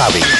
sabe.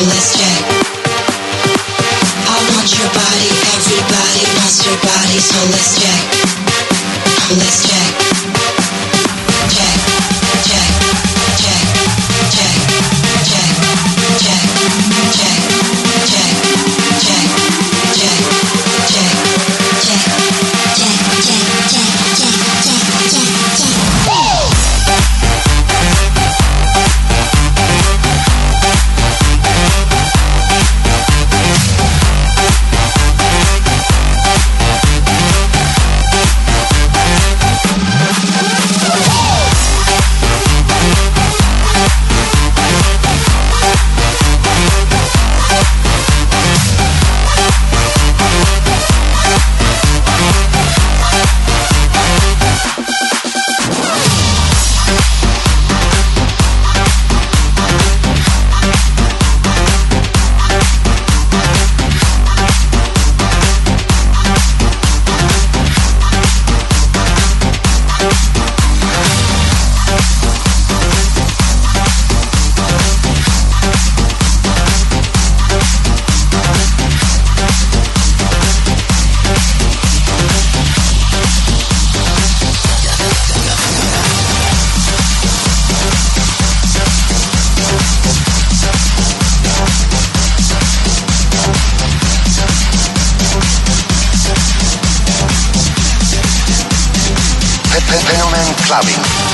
Let's jack. I want your body, everybody wants your body, so let's. Let's. Clubbing.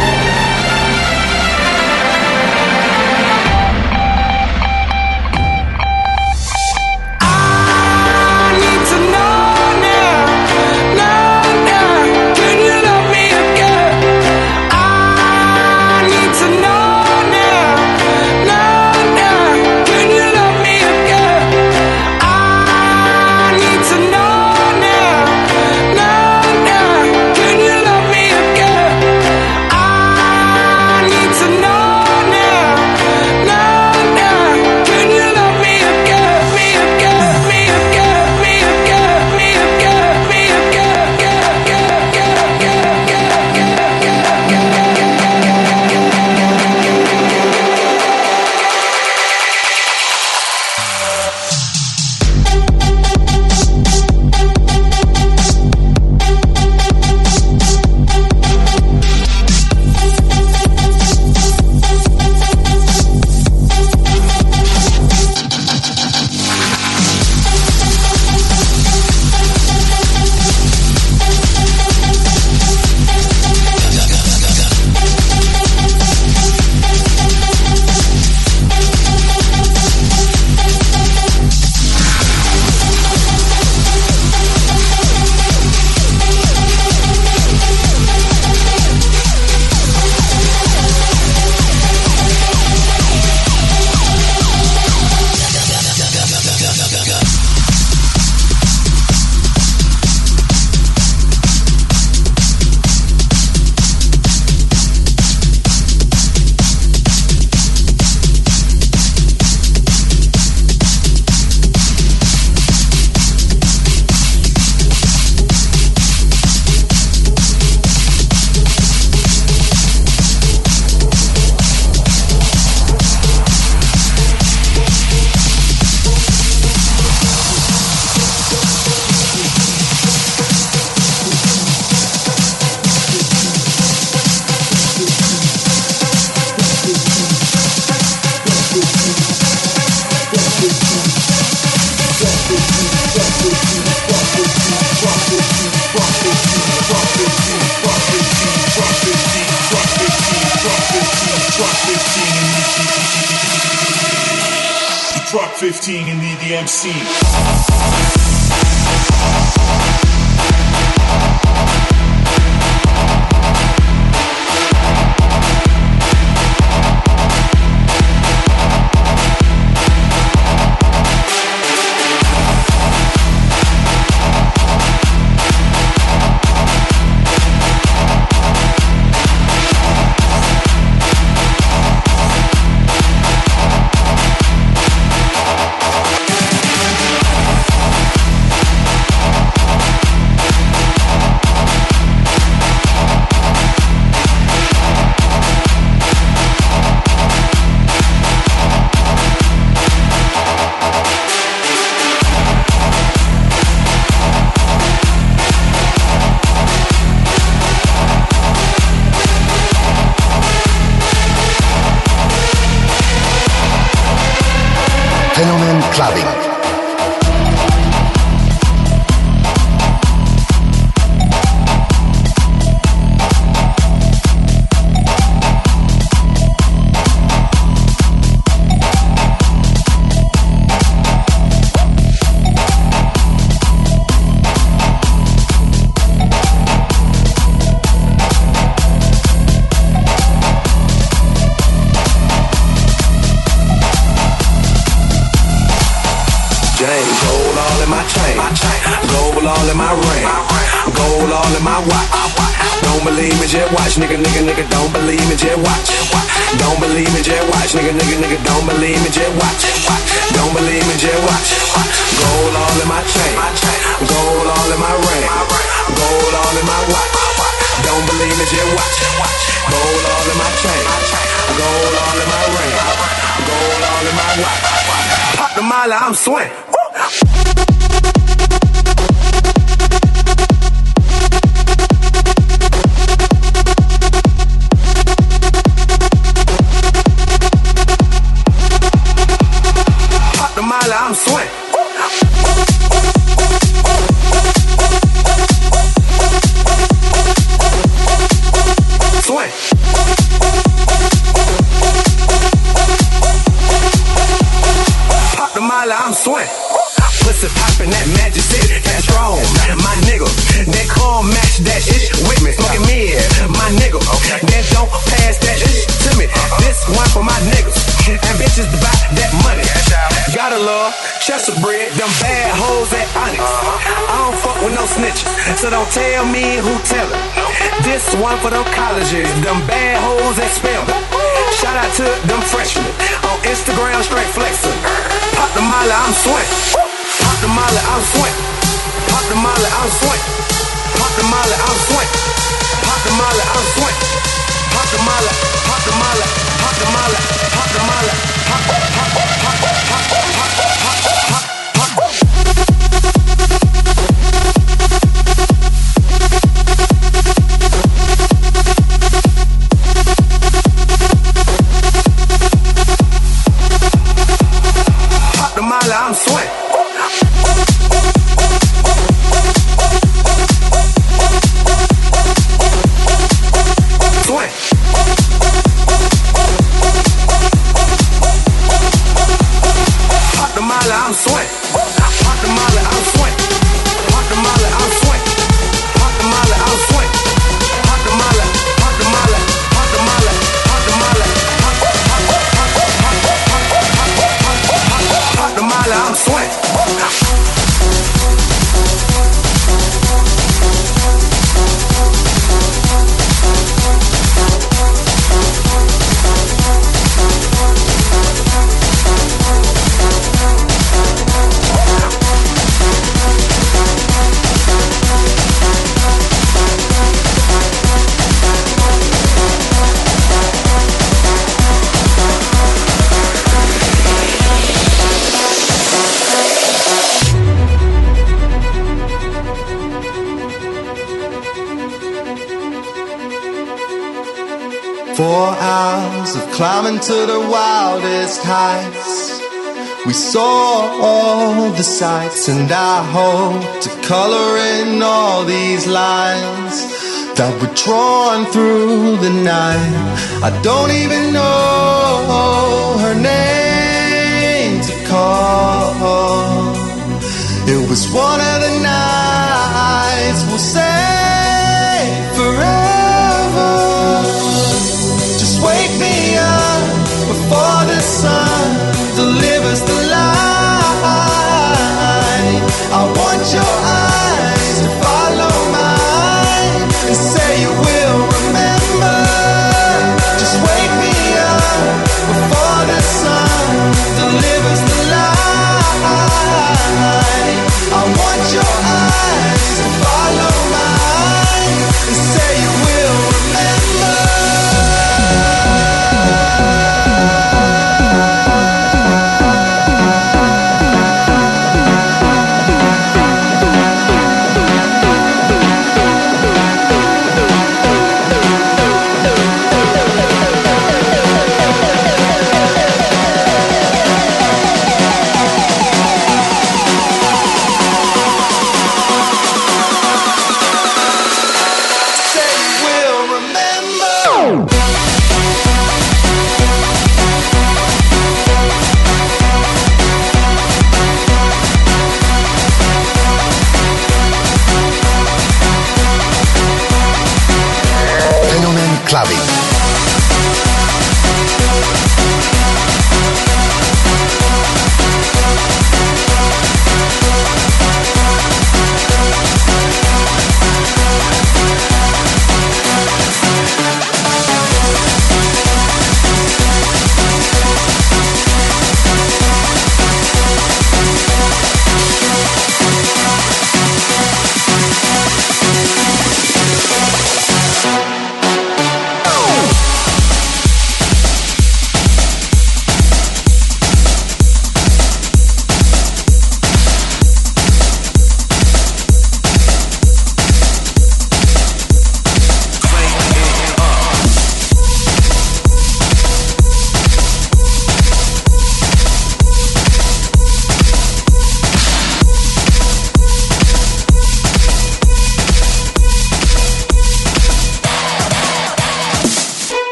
I'm swing. Pussy poppin' that magic shit, that strong. My nigga, that call match that ish with me. Smoking me, my nigga. That don't pass that ish to me. Uh-huh. This one for my niggas. And bitches buy that money. Gotta love Chester bread, them bad hoes at Onyx. Uh-huh. I don't fuck with no snitches, so don't tell me who tellin'. This one for them colleges, them bad hoes at Spelman. Shout out to them freshmen on Instagram, straight flexin'. Pop the molly, I'm swing. Pop the molly, I'm swing. Pop the molly, I'm swing. Pop the molly, I'm swing. Pop the molly, I'm swing. Pop the molly, pop the molly, pop the molly, pop the molly, pop, pop, pop, pop, pop, pop, pop, pop, Four hours of climbing to the wildest heights. We saw all the sights, and I hope to color in all these lines that were drawn through the night. I don't even know her name to call. It was one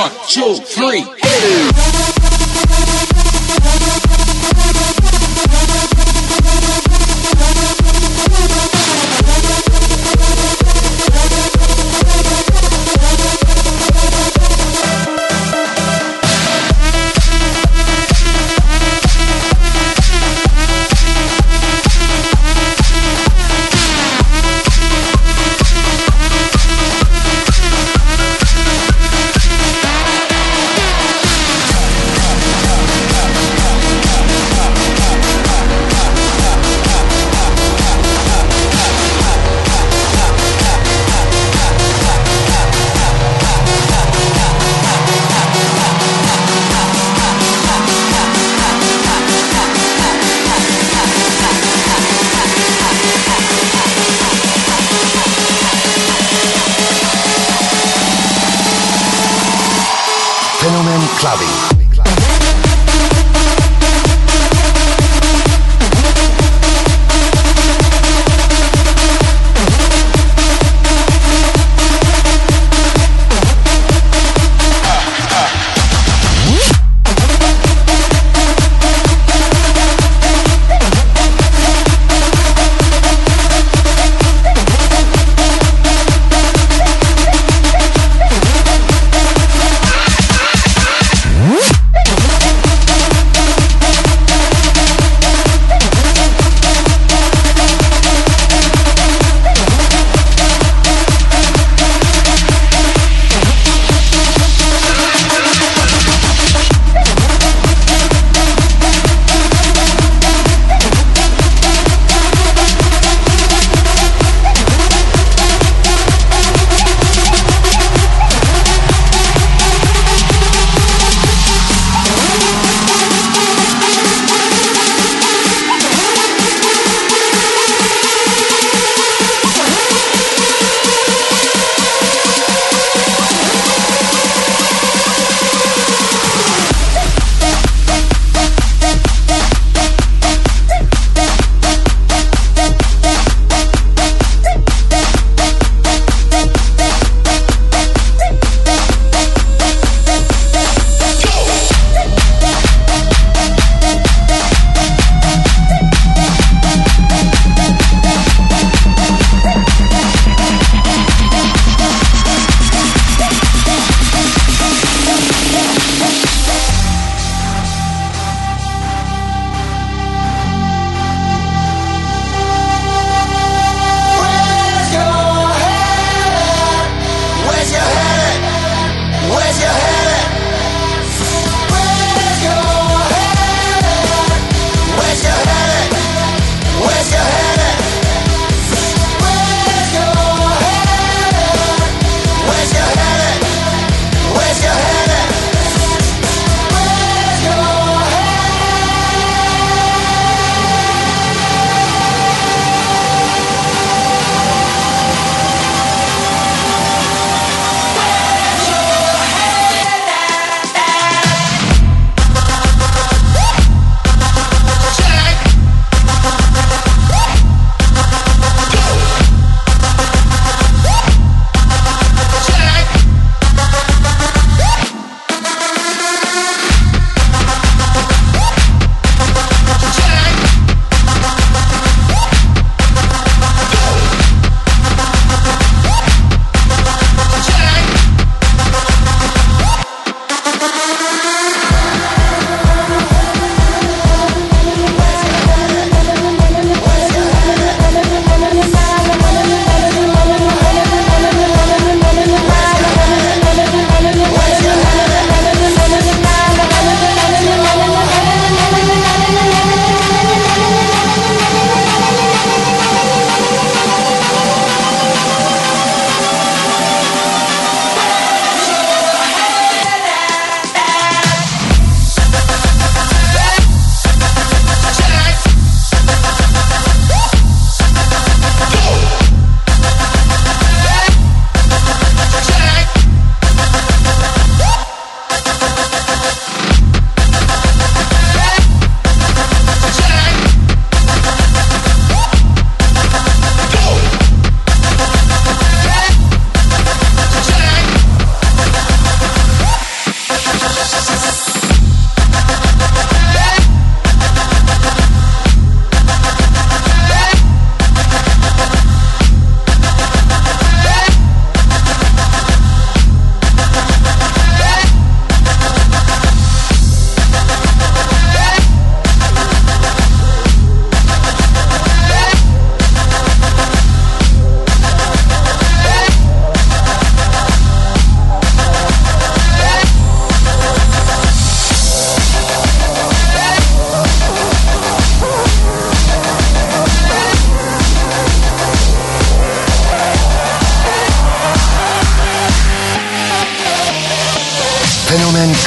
One, two, three.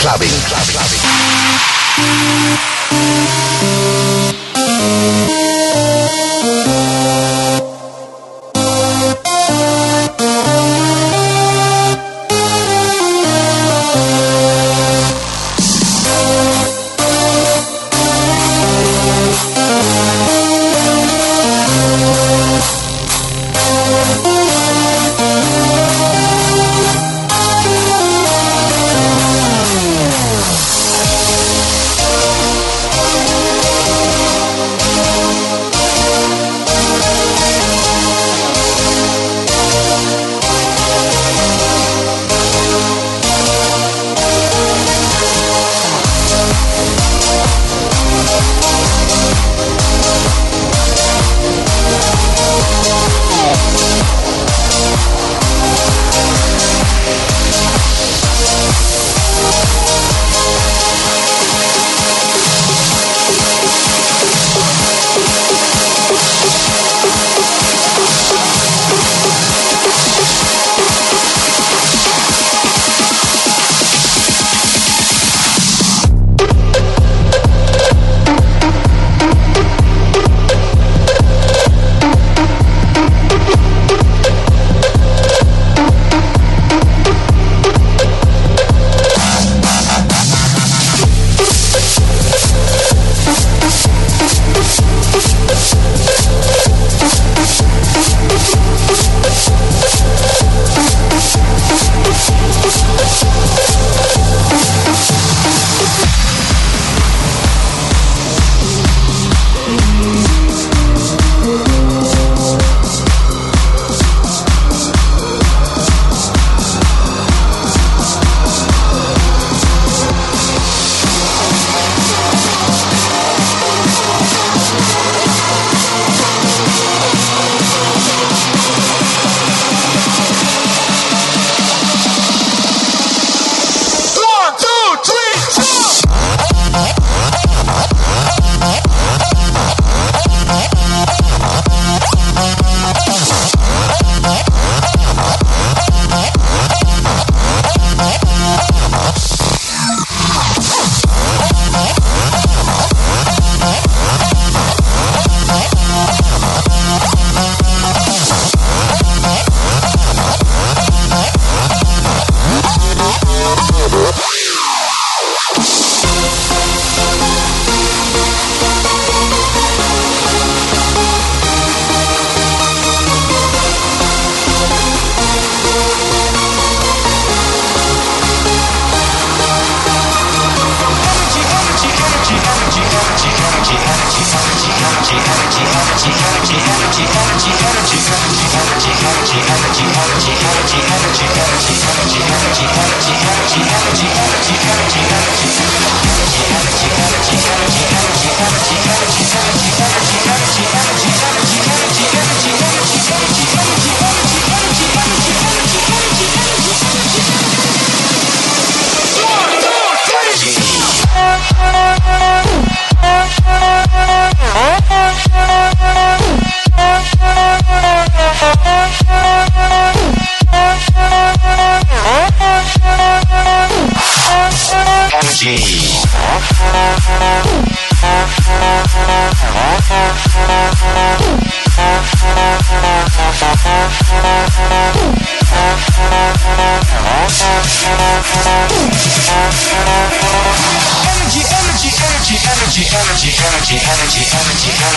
Clubbing. Clubbing.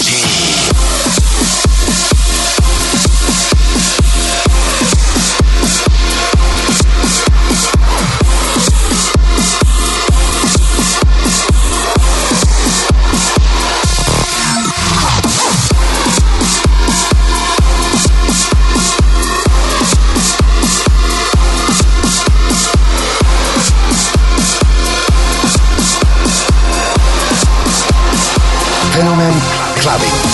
energy saben.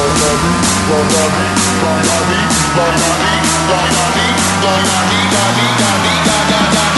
la la la la la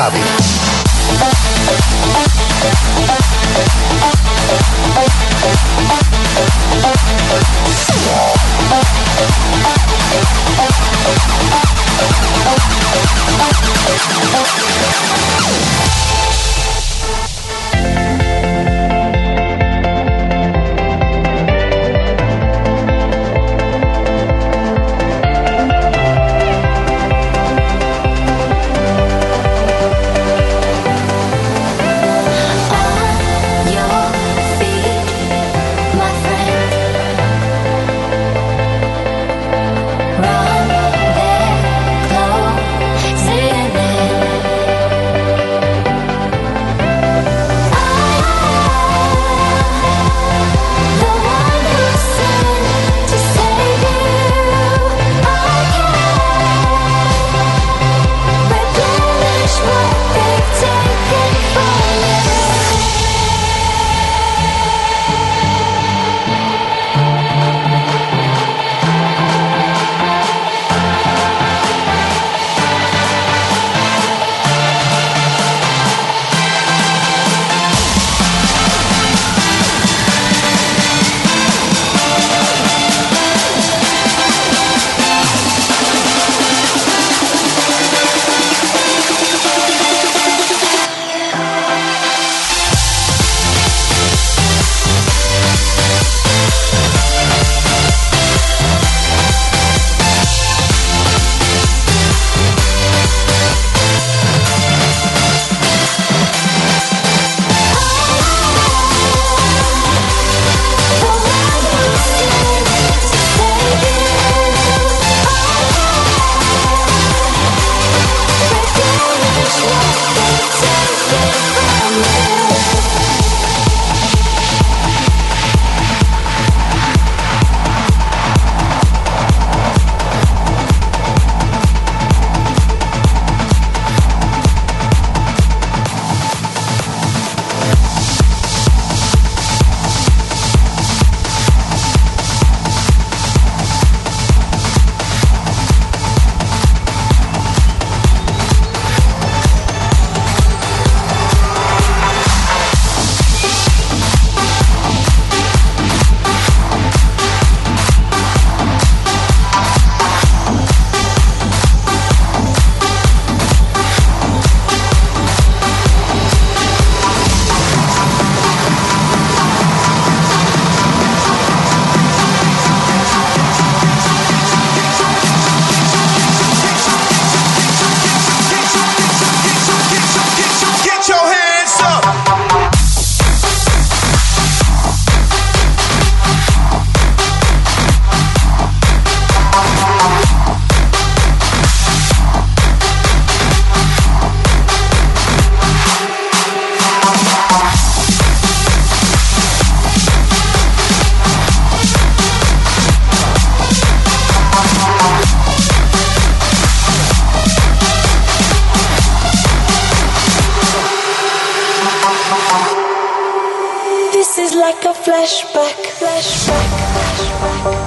clave.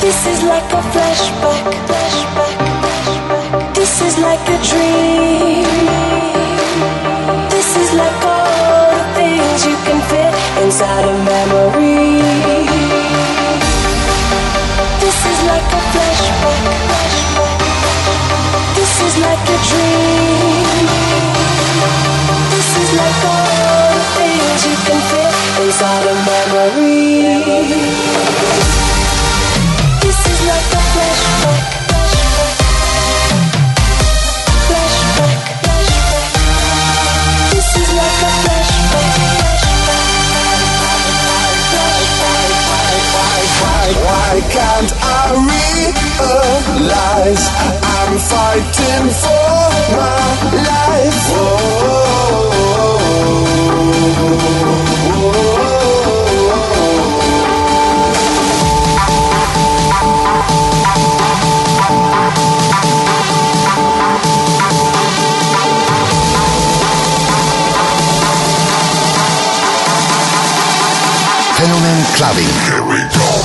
This is like a flashback, flashback. Flashback. This is like a dream. This is like all the things you can fit inside a memory. This is like a flashback, flashback. This is like a dream. This is like all the things you can fit inside a memory. Why can't I realize I'm fighting for my life? Fenomen Clubbing. Here we go.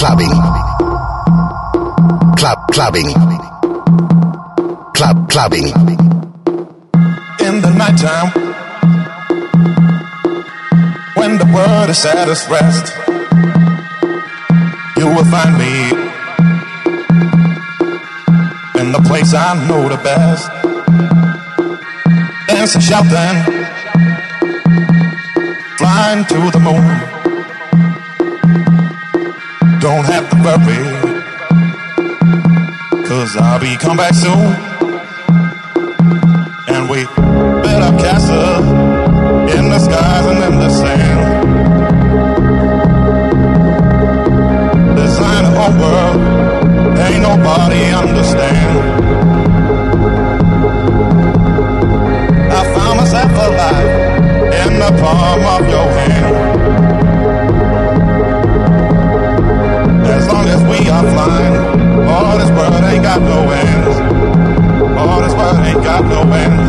clubbing. Club clubbing. Club clubbing. In the nighttime, when the world is at its rest, you will find me in the place I know the best. Dancing, shouting, flying to the moon don't have to worry cause i'll be come back soon and we build up castles in the skies and in the sand. Design a whole world, ain't nobody understand. I found myself alive in the palm of your all this world ain't got no ends. All this world ain't got no end.